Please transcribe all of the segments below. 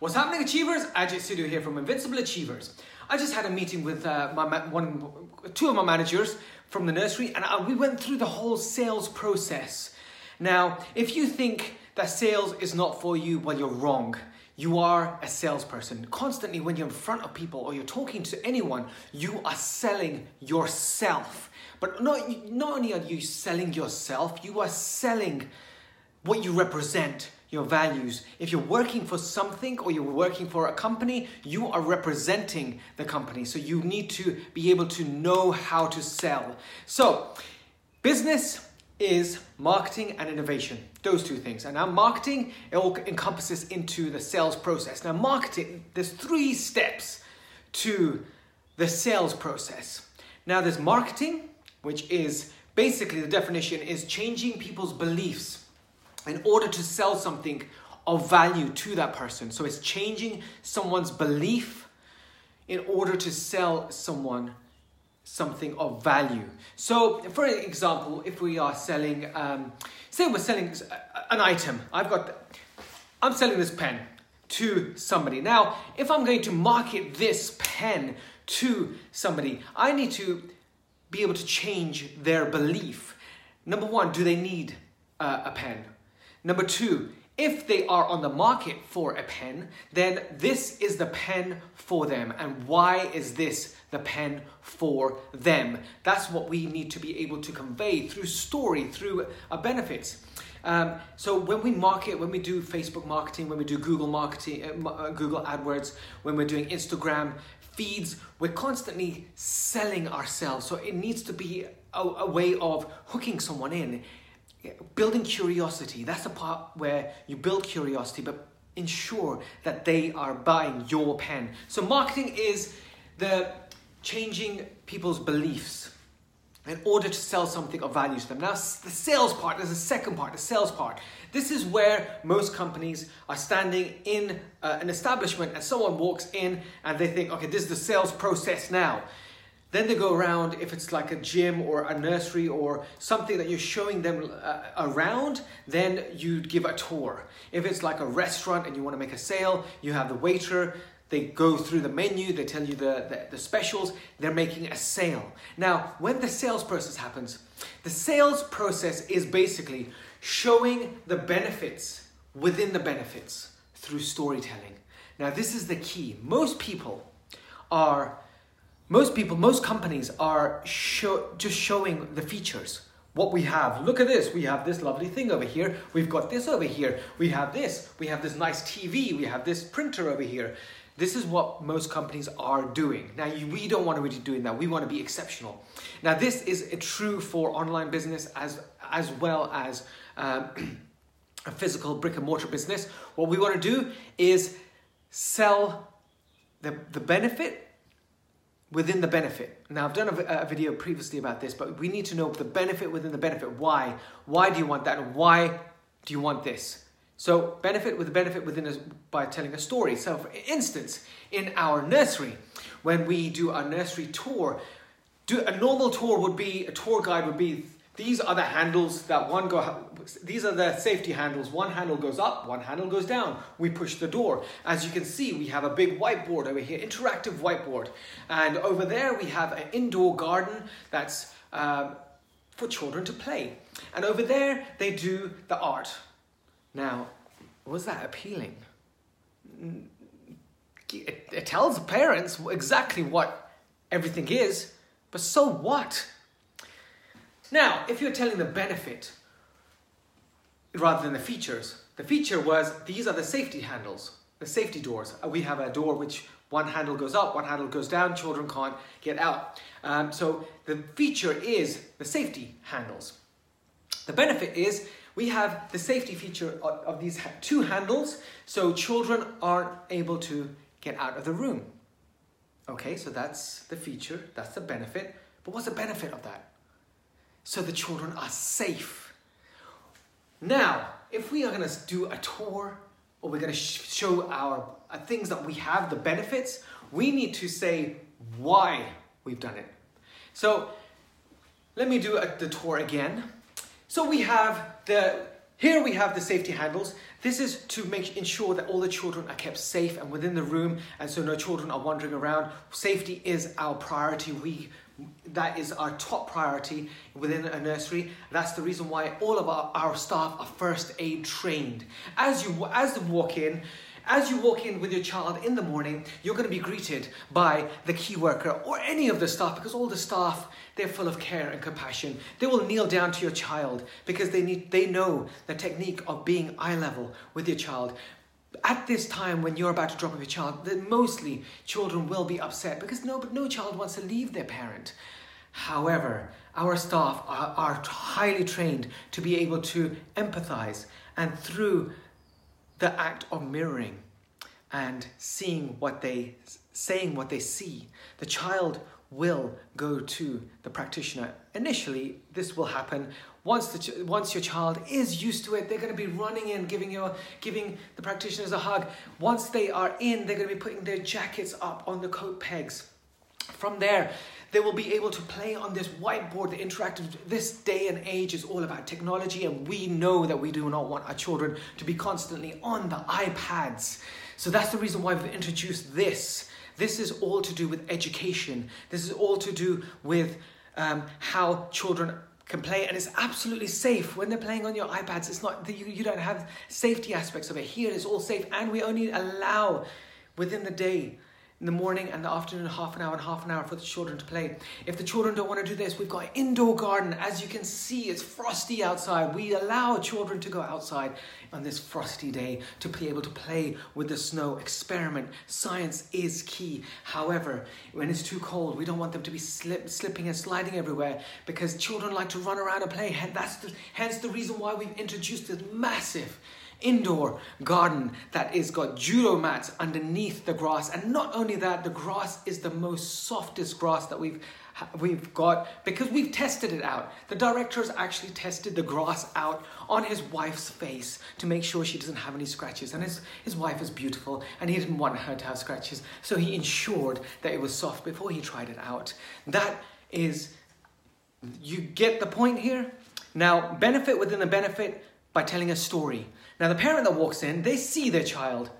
What's happening, achievers? Ajit Sidhu here from Invincible Achievers. I just had a meeting with uh, my one, two of my managers from the nursery, and uh, we went through the whole sales process. Now, if you think that sales is not for you, well, you're wrong. You are a salesperson. Constantly, when you're in front of people or you're talking to anyone, you are selling yourself. But not, not only are you selling yourself, you are selling what you represent, your values. If you're working for something or you're working for a company, you are representing the company. So you need to be able to know how to sell. So, business is marketing and innovation. Those two things. And now marketing, it all encompasses into the sales process. Now marketing, there's three steps to the sales process. Now there's marketing, which is basically the definition is changing people's beliefs in order to sell something of value to that person. So it's changing someone's belief in order to sell someone something of value. So, for example, if we are selling, um, say we're selling an item, I've got, I'm selling this pen to somebody. Now, if I'm going to market this pen to somebody, I need to be able to change their belief. Number one, do they need uh, a pen? Number two, if they are on the market for a pen, then this is the pen for them. And why is this the pen for them? That's what we need to be able to convey through story, through uh, benefits. Um, so when we market, when we do Facebook marketing, when we do Google marketing, uh, uh Google AdWords, when we're doing Instagram feeds, we're constantly selling ourselves. So it needs to be a, a way of hooking someone in building curiosity that's the part where you build curiosity but ensure that they are buying your pen. So marketing is the changing people's beliefs in order to sell something of value to them. Now the sales part is the second part the sales part. This is where most companies are standing in uh, an establishment and someone walks in and they think okay this is the sales process now then they go around, if it's like a gym or a nursery or something that you're showing them uh, around, then you'd give a tour. If it's like a restaurant and you want to make a sale, you have the waiter, they go through the menu, they tell you the, the, the specials, they're making a sale. Now, when the sales process happens, the sales process is basically showing the benefits within the benefits through storytelling. Now, this is the key. Most people are most people, most companies are show, just showing the features. What we have. Look at this. We have this lovely thing over here. We've got this over here. We have this. We have this nice TV. We have this printer over here. This is what most companies are doing. Now, we don't want to be doing that. We want to be exceptional. Now, this is true for online business as, as well as um, a physical brick and mortar business. What we want to do is sell the, the benefit within the benefit. Now, I've done a, a, video previously about this, but we need to know the benefit within the benefit. Why? Why do you want that? And why do you want this? So, benefit with the benefit within us by telling a story. So, for instance, in our nursery, when we do our nursery tour, do, a normal tour would be, a tour guide would be these are the handles that one go, these are the safety handles. One handle goes up, one handle goes down. We push the door. As you can see, we have a big whiteboard over here, interactive whiteboard. And over there, we have an indoor garden that's um, for children to play. And over there, they do the art. Now, was that appealing? It, it tells parents exactly what everything is, but so what? Now, if you're telling the benefit rather than the features, the feature was these are the safety handles, the safety doors. Uh, we have a door which one handle goes up, one handle goes down, children can't get out. Um, so the feature is the safety handles. The benefit is we have the safety feature of, of these two handles so children aren't able to get out of the room. Okay, so that's the feature, that's the benefit. But what's the benefit of that? So the children are safe. Now, if we are going to do a tour or we're going to sh- show our uh, things that we have, the benefits, we need to say why we've done it. So let me do a, the tour again. So we have the here we have the safety handles. This is to make ensure that all the children are kept safe and within the room, and so no children are wandering around. Safety is our priority. We that is our top priority within a nursery. That's the reason why all of our, our staff are first aid trained. As you as they walk in, as you walk in with your child in the morning, you're going to be greeted by the key worker or any of the staff because all the staff they're full of care and compassion. They will kneel down to your child because they need they know the technique of being eye level with your child. At this time when you're about to drop off your child, mostly children will be upset because no but no child wants to leave their parent. However, our staff are, are highly trained to be able to empathize and through the act of mirroring and seeing what they saying what they see. The child will go to the practitioner. Initially this will happen. Once the once your child is used to it they're going to be running in giving your giving the practitioners a hug. Once they are in they're going to be putting their jackets up on the coat pegs. From there they will be able to play on this whiteboard, the interactive. This day and age is all about technology, and we know that we do not want our children to be constantly on the iPads. So that's the reason why we've introduced this. This is all to do with education. This is all to do with um, how children can play and it's absolutely safe when they're playing on your ipads it's not you, you don't have safety aspects of it here it's all safe and we only allow within the day in the morning and the afternoon, half an hour and half an hour for the children to play. If the children don't want to do this, we've got indoor garden. As you can see, it's frosty outside. We allow children to go outside on this frosty day to be able to play with the snow, experiment. Science is key. However, when it's too cold, we don't want them to be slip, slipping and sliding everywhere because children like to run around and play. That's the, hence the reason why we've introduced this massive indoor garden that is got judo mats underneath the grass. And not only that the grass is the most softest grass that we've we've got because we've tested it out. The directors actually tested the grass out on his wife's face to make sure she doesn't have any scratches. And his, his wife is beautiful and he didn't want her to have scratches. So he ensured that it was soft before he tried it out. That is you get the point here? Now benefit within the benefit by telling a story now, the parent that walks in, they see their child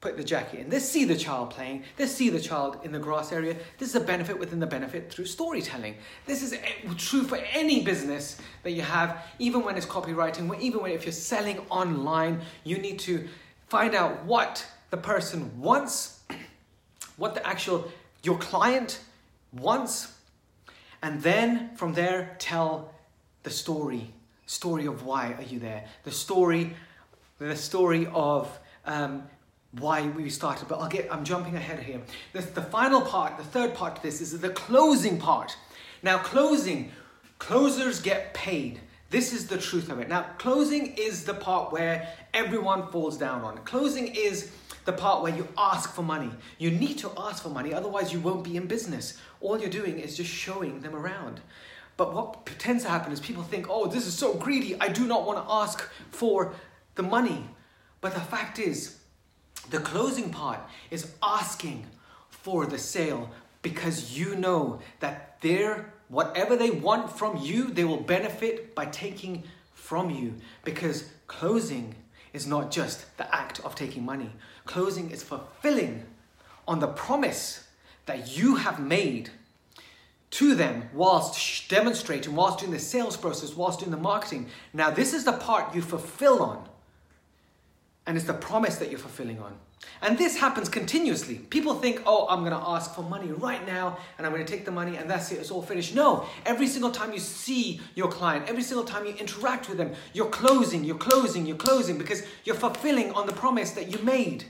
put the jacket in. They see the child playing. They see the child in the grass area. This is a benefit within the benefit through storytelling. This is eh, true for any business that you have, even when it's copywriting, even when if you're selling online, you need to find out what the person wants, what the actual your client wants, and then from there tell the story. Story of why are you there? The story the story of um, why we started, but I'll get, I'm jumping ahead here. The, the final part, the third part to this is the closing part. Now, closing, closers get paid. This is the truth of it. Now, closing is the part where everyone falls down on. Closing is the part where you ask for money. You need to ask for money, otherwise, you won't be in business. All you're doing is just showing them around. But what tends to happen is people think, oh, this is so greedy, I do not want to ask for the money. But the fact is, the closing part is asking for the sale because you know that they're whatever they want from you, they will benefit by taking from you because closing is not just the act of taking money. Closing is fulfilling on the promise that you have made to them whilst demonstrating, whilst doing the sales process, whilst doing the marketing. Now, this is the part you fulfill on and it's the promise that you're fulfilling on. And this happens continuously. People think, oh, I'm going to ask for money right now and I'm going to take the money and that's it, it's all finished. No, every single time you see your client, every single time you interact with them, you're closing, you're closing, you're closing because you're fulfilling on the promise that you made.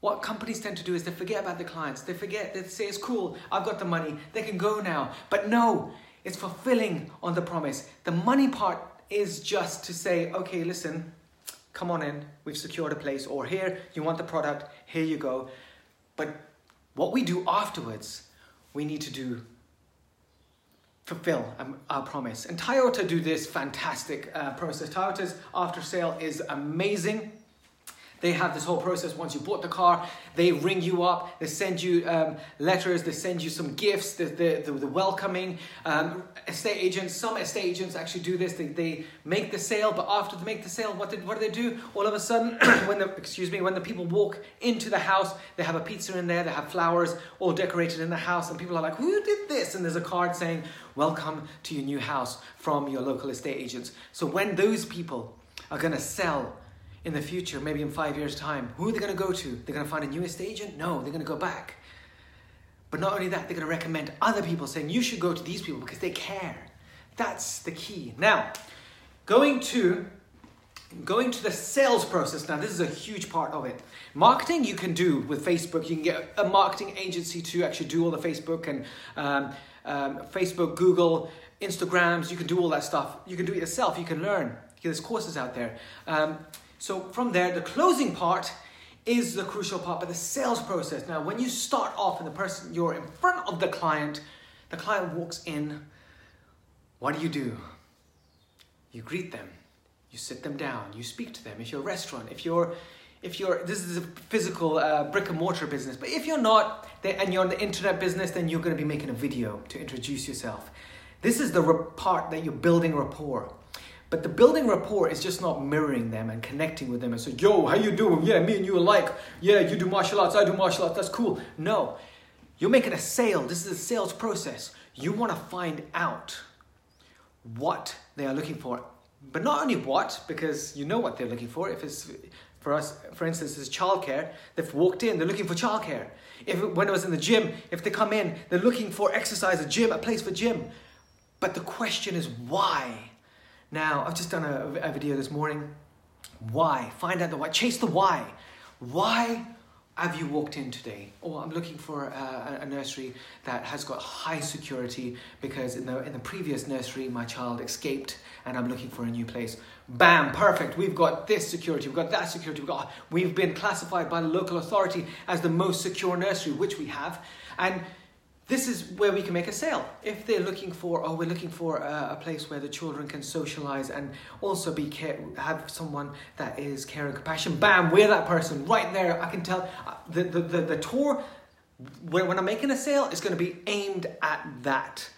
What companies tend to do is they forget about the clients. They forget, they say, it's cool, I've got the money, they can go now. But no, it's fulfilling on the promise. The money part is just to say, okay, listen, come on in, we've secured a place, or here, you want the product, here you go. But what we do afterwards, we need to do fulfill our promise. And Toyota do this fantastic uh, process. Toyota's after sale is amazing. They have this whole process once you bought the car. They ring you up. They send you um, letters. They send you some gifts. The, the, the, the welcoming. Um, estate agents, some estate agents actually do this. They, they make the sale, but after they make the sale, what, did, what do they do? All of a sudden, when the, excuse me, when the people walk into the house, they have a pizza in there. They have flowers all decorated in the house. And people are like, who did this? And there's a card saying, welcome to your new house from your local estate agents. So when those people are to sell in the future, maybe in five years' time, who are they going to go to? They're going to find a new estate agent? No, they're going to go back. But not only that, they're going to recommend other people saying, you should go to these people because they care. That's the key. Now, going to going to the sales process now this is a huge part of it marketing you can do with facebook you can get a marketing agency to actually do all the facebook and um, um, facebook google instagrams you can do all that stuff you can do it yourself you can learn there's courses out there um, so from there, the closing part is the crucial part, but the sales process. Now, when you start off and the person you're in front of the client, the client walks in, what do you do? You greet them, you sit them down, you speak to them. If you're a restaurant, if you're if you're this is a physical uh, brick and mortar business, but if you're not and you're in the internet business, then you're going to be making a video to introduce yourself. This is the part that you're building rapport. But the building rapport is just not mirroring them and connecting with them and saying, yo, how you doing? Yeah, me and you alike. Yeah, you do martial arts, I do martial arts, that's cool. No, you're making a sale. This is a sales process. You want to find out what they are looking for. But not only what, because you know what they're looking for. If it's for us, for instance, it's childcare. They've walked in, they're looking for childcare. If when it was in the gym, if they come in, they're looking for exercise, a gym, a place for gym. But the question is why? Now, I've just done a, a video this morning. Why? Find out the why. Chase the why. Why have you walked in today? Oh, I'm looking for a, a, nursery that has got high security because in the in the previous nursery my child escaped and I'm looking for a new place. Bam, perfect. We've got this security, we've got that security, we've got we've been classified by the local authority as the most secure nursery, which we have. And this is where we can make a sale. If they're looking for, oh, we're looking for a, a place where the children can socialize and also be care, have someone that is care and compassion. Bam, we're that person right there. I can tell uh, the the the, the tour when, when I'm making a sale is going to be aimed at that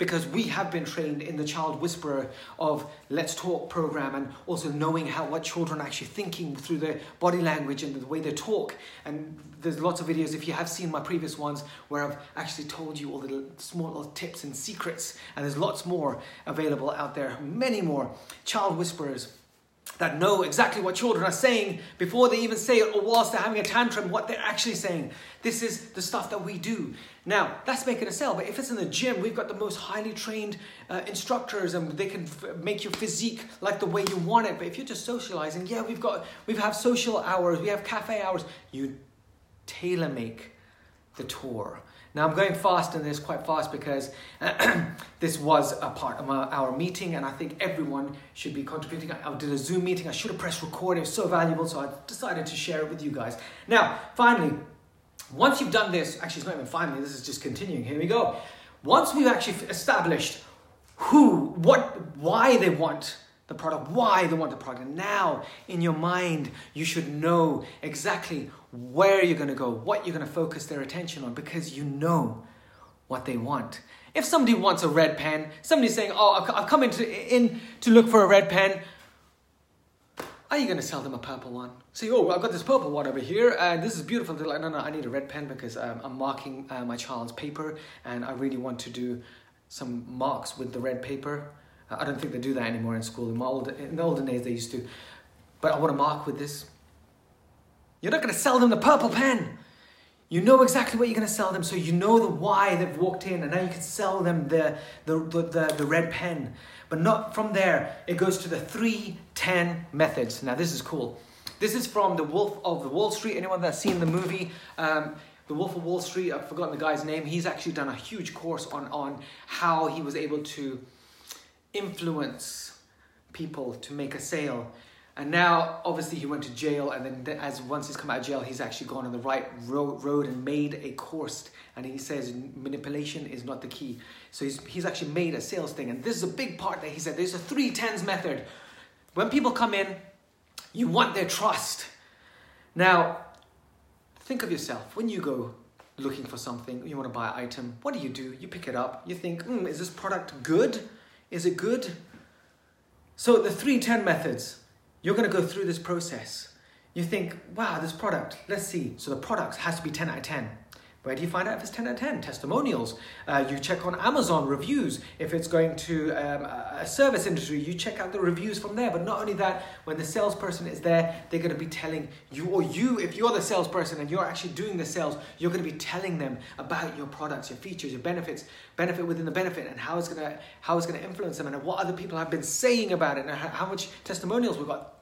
because we have been trained in the child whisperer of let's talk program and also knowing how what children are actually thinking through their body language and the way they talk. And there's lots of videos if you have seen my previous ones where I've actually told you all the small little tips and secrets. And there's lots more available out there many more child whisperers that know exactly what children are saying before they even say it or whilst they're having a tantrum, what they're actually saying. This is the stuff that we do. Now, that's making a sale, but if it's in the gym, we've got the most highly trained uh, instructors and they can f- make your physique like the way you want it. But if you're just socializing, yeah, we've got, we have social hours, we have cafe hours. You tailor make the tour. Now I'm going fast in this quite fast because this was a part of my, our meeting and I think everyone should be contributing. I, did a Zoom meeting, I should have pressed record, it was so valuable, so I decided to share it with you guys. Now, finally, once you've done this, actually it's not even finally, this is just continuing, here we go. Once we've actually established who, what, why they want the product, why they want the product. Now, in your mind, you should know exactly where you're going to go, what you're going to focus their attention on, because you know what they want. If somebody wants a red pen, somebody's saying, "Oh, I've come in to, in to look for a red pen," are you going to sell them a purple one? Say, "Oh, I've got this purple one over here, and this is beautiful." They're like, "No, no, I need a red pen because um, I'm marking uh, my child's paper, and I really want to do some marks with the red paper." I don't think they do that anymore in school. In, my old, in the olden days, they used to. But I want to mark with this. You're not going to sell them the purple pen. You know exactly what you're going to sell them, so you know the why they've walked in, and now you can sell them the, the, the, the, the red pen. But not from there, it goes to the 310 methods. Now, this is cool. This is from The Wolf of the Wall Street. Anyone that's seen the movie, um, The Wolf of Wall Street, I've forgotten the guy's name. He's actually done a huge course on, on how he was able to influence people to make a sale. And now, obviously, he went to jail, and then as once he's come out of jail, he's actually gone on the right road, and made a course. And he says manipulation is not the key. So he's, he's actually made a sales thing. And this is a big part that he said there's a three tens method. When people come in, you want their trust. Now, think of yourself when you go looking for something, you want to buy an item. What do you do? You pick it up. You think, mm, is this product good? Is it good? So the 310 methods, you're going to go through this process. You think, wow, this product, let's see. So the product has to be 10 out of 10. Where do you find out if it's 10 out of 10? Testimonials. Uh, you check on Amazon reviews. If it's going to um, a service industry, you check out the reviews from there. But not only that, when the salesperson is there, they're going to be telling you, or you, if you're the salesperson and you're actually doing the sales, you're going to be telling them about your products, your features, your benefits, benefit within the benefit, and how it's going to how it's going to influence them, and what other people have been saying about it, and how, how much testimonials we've got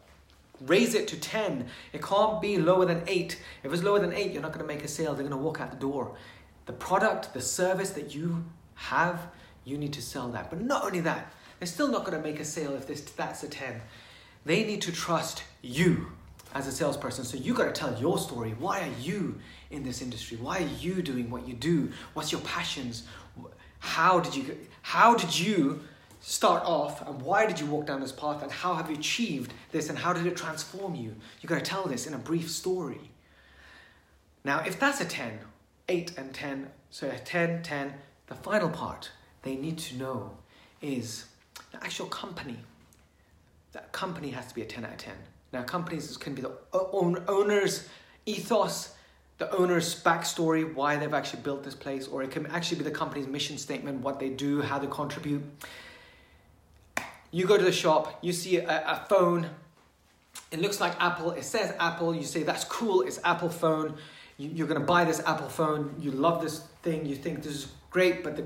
Raise it to 10. It can't be lower than 8. If it's lower than 8, you're not going to make a sale. They're going to walk out the door. The product, the service that you have, you need to sell that. But not only that, they're still not going to make a sale if this, that's a 10. They need to trust you as a salesperson. So you got to tell your story. Why are you in this industry? Why are you doing what you do? What's your passions? How did you how did you start off and why did you walk down this path and how have you achieved this and how did it transform you? You've got to tell this in a brief story. Now, if that's a 10, 8 and 10, so a 10, 10, the final part they need to know is the actual company. That company has to be a 10 out of 10. Now, companies can be the owner's ethos, the owner's backstory, why they've actually built this place, or it can actually be the company's mission statement, what they do, how they contribute. You go to the shop, you see a, a phone, it looks like Apple, it says Apple, you say that's cool, it's Apple phone. You, are gonna buy this Apple phone, you love this thing, you think this is great, but the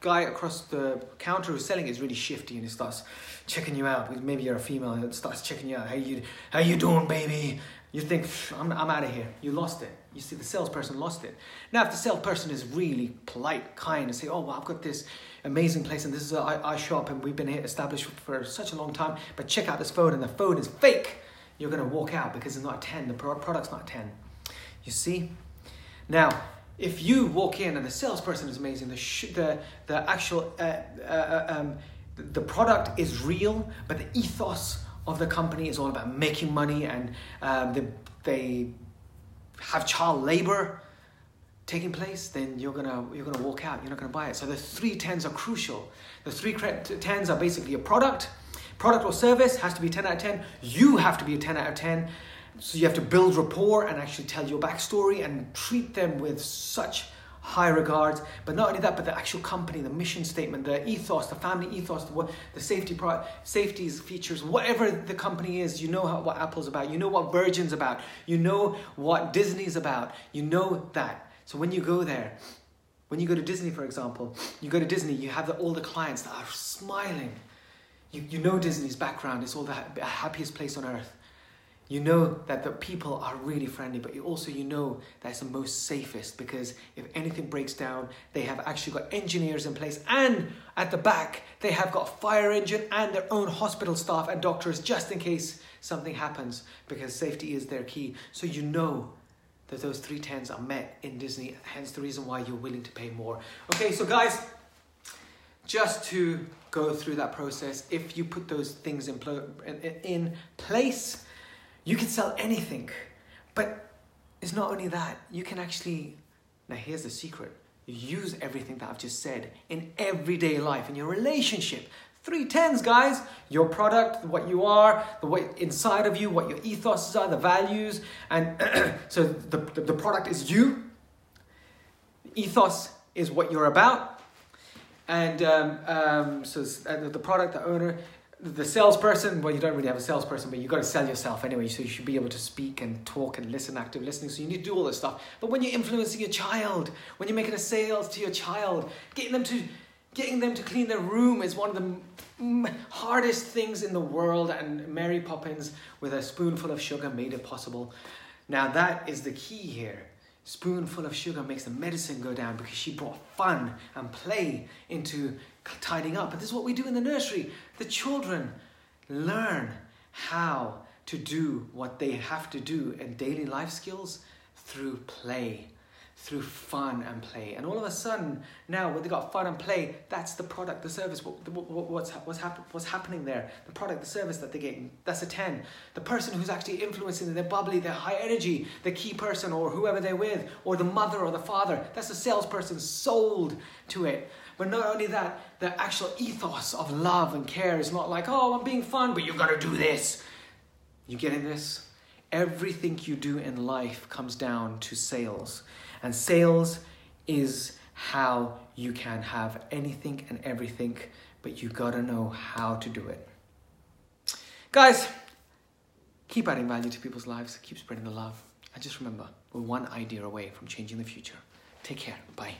guy across the counter who's selling it is really shifty and he starts checking you out. Maybe you're a female and starts checking you out. How you how you doing, baby? You think I'm I'm out of here. You lost it. You see, the salesperson lost it. Now, if the salesperson is really polite, kind, and say, "Oh, well, I've got this amazing place, and this is our, our shop, and we've been here established for such a long time, but check out this phone, and the phone is fake," you're going to walk out because it's not ten. The product's not ten. You see. Now, if you walk in and the salesperson is amazing, the sh- the the actual uh, uh, uh um, the product is real, but the ethos of the company is all about making money and um, they, they have child labor taking place, then you're gonna you're gonna walk out. You're not gonna buy it. So the three tens are crucial. The three tens are basically a product, product or service has to be ten out of ten. You have to be a ten out of ten. So you have to build rapport and actually tell your backstory and treat them with such high regards. But not only that, but the actual company, the mission statement, the ethos, the family ethos, the, the safety safeties features, whatever the company is, you know how, what Apple's about, you know what Virgin's about, you know what Disney's about, you know that. So when you go there, when you go to Disney, for example, you go to Disney, you have the, all the clients that are smiling. You, you know Disney's background, it's all the happiest place on earth. You know that the people are really friendly, but you also you know that's the most safest because if anything breaks down, they have actually got engineers in place, and at the back they have got fire engine and their own hospital staff and doctors just in case something happens because safety is their key. So you know that those three tens are met in Disney, hence the reason why you're willing to pay more. Okay, so guys, just to go through that process, if you put those things in, pl- in place you can sell anything. But it's not only that, you can actually, now here's the secret use everything that I've just said in everyday life, in your relationship. Three tens, guys. Your product, what you are, the way inside of you, what your ethos are, the values, and so the, the, the product is you. Ethos is what you're about, and um, um, so uh, the product, the owner, the salesperson, well, you don't really have a salesperson, but you've got to sell yourself anyway. So you should be able to speak and talk and listen, active listening. So you need to do all this stuff. But when you're influencing your child, when you're making a sales to your child, getting them to getting them to clean their room is one of the hardest things in the world. And Mary Poppins, with a spoonful of sugar, made it possible. Now that is the key here spoonful of sugar makes the medicine go down because she brought fun and play into tidying up. And this is what we do in the nursery. The children learn how to do what they have to do in daily life skills through play, through fun and play. And all of a sudden, now when they got fun and play, that's the product, the service, what, what, what's, what's, what's happening there. The product, the service that they're getting, that's a 10. The person who's actually influencing them, they're bubbly, they're high energy, the key person or whoever they're with, or the mother or the father, that's the salesperson sold to it. But not only that, the actual ethos of love and care is not like, oh, I'm being fun, but you've gotta do this. You getting this? Everything you do in life comes down to sales. And sales is how you can have anything and everything, but you gotta know how to do it. Guys, keep adding value to people's lives, keep spreading the love. And just remember, we're one idea away from changing the future. Take care. Bye.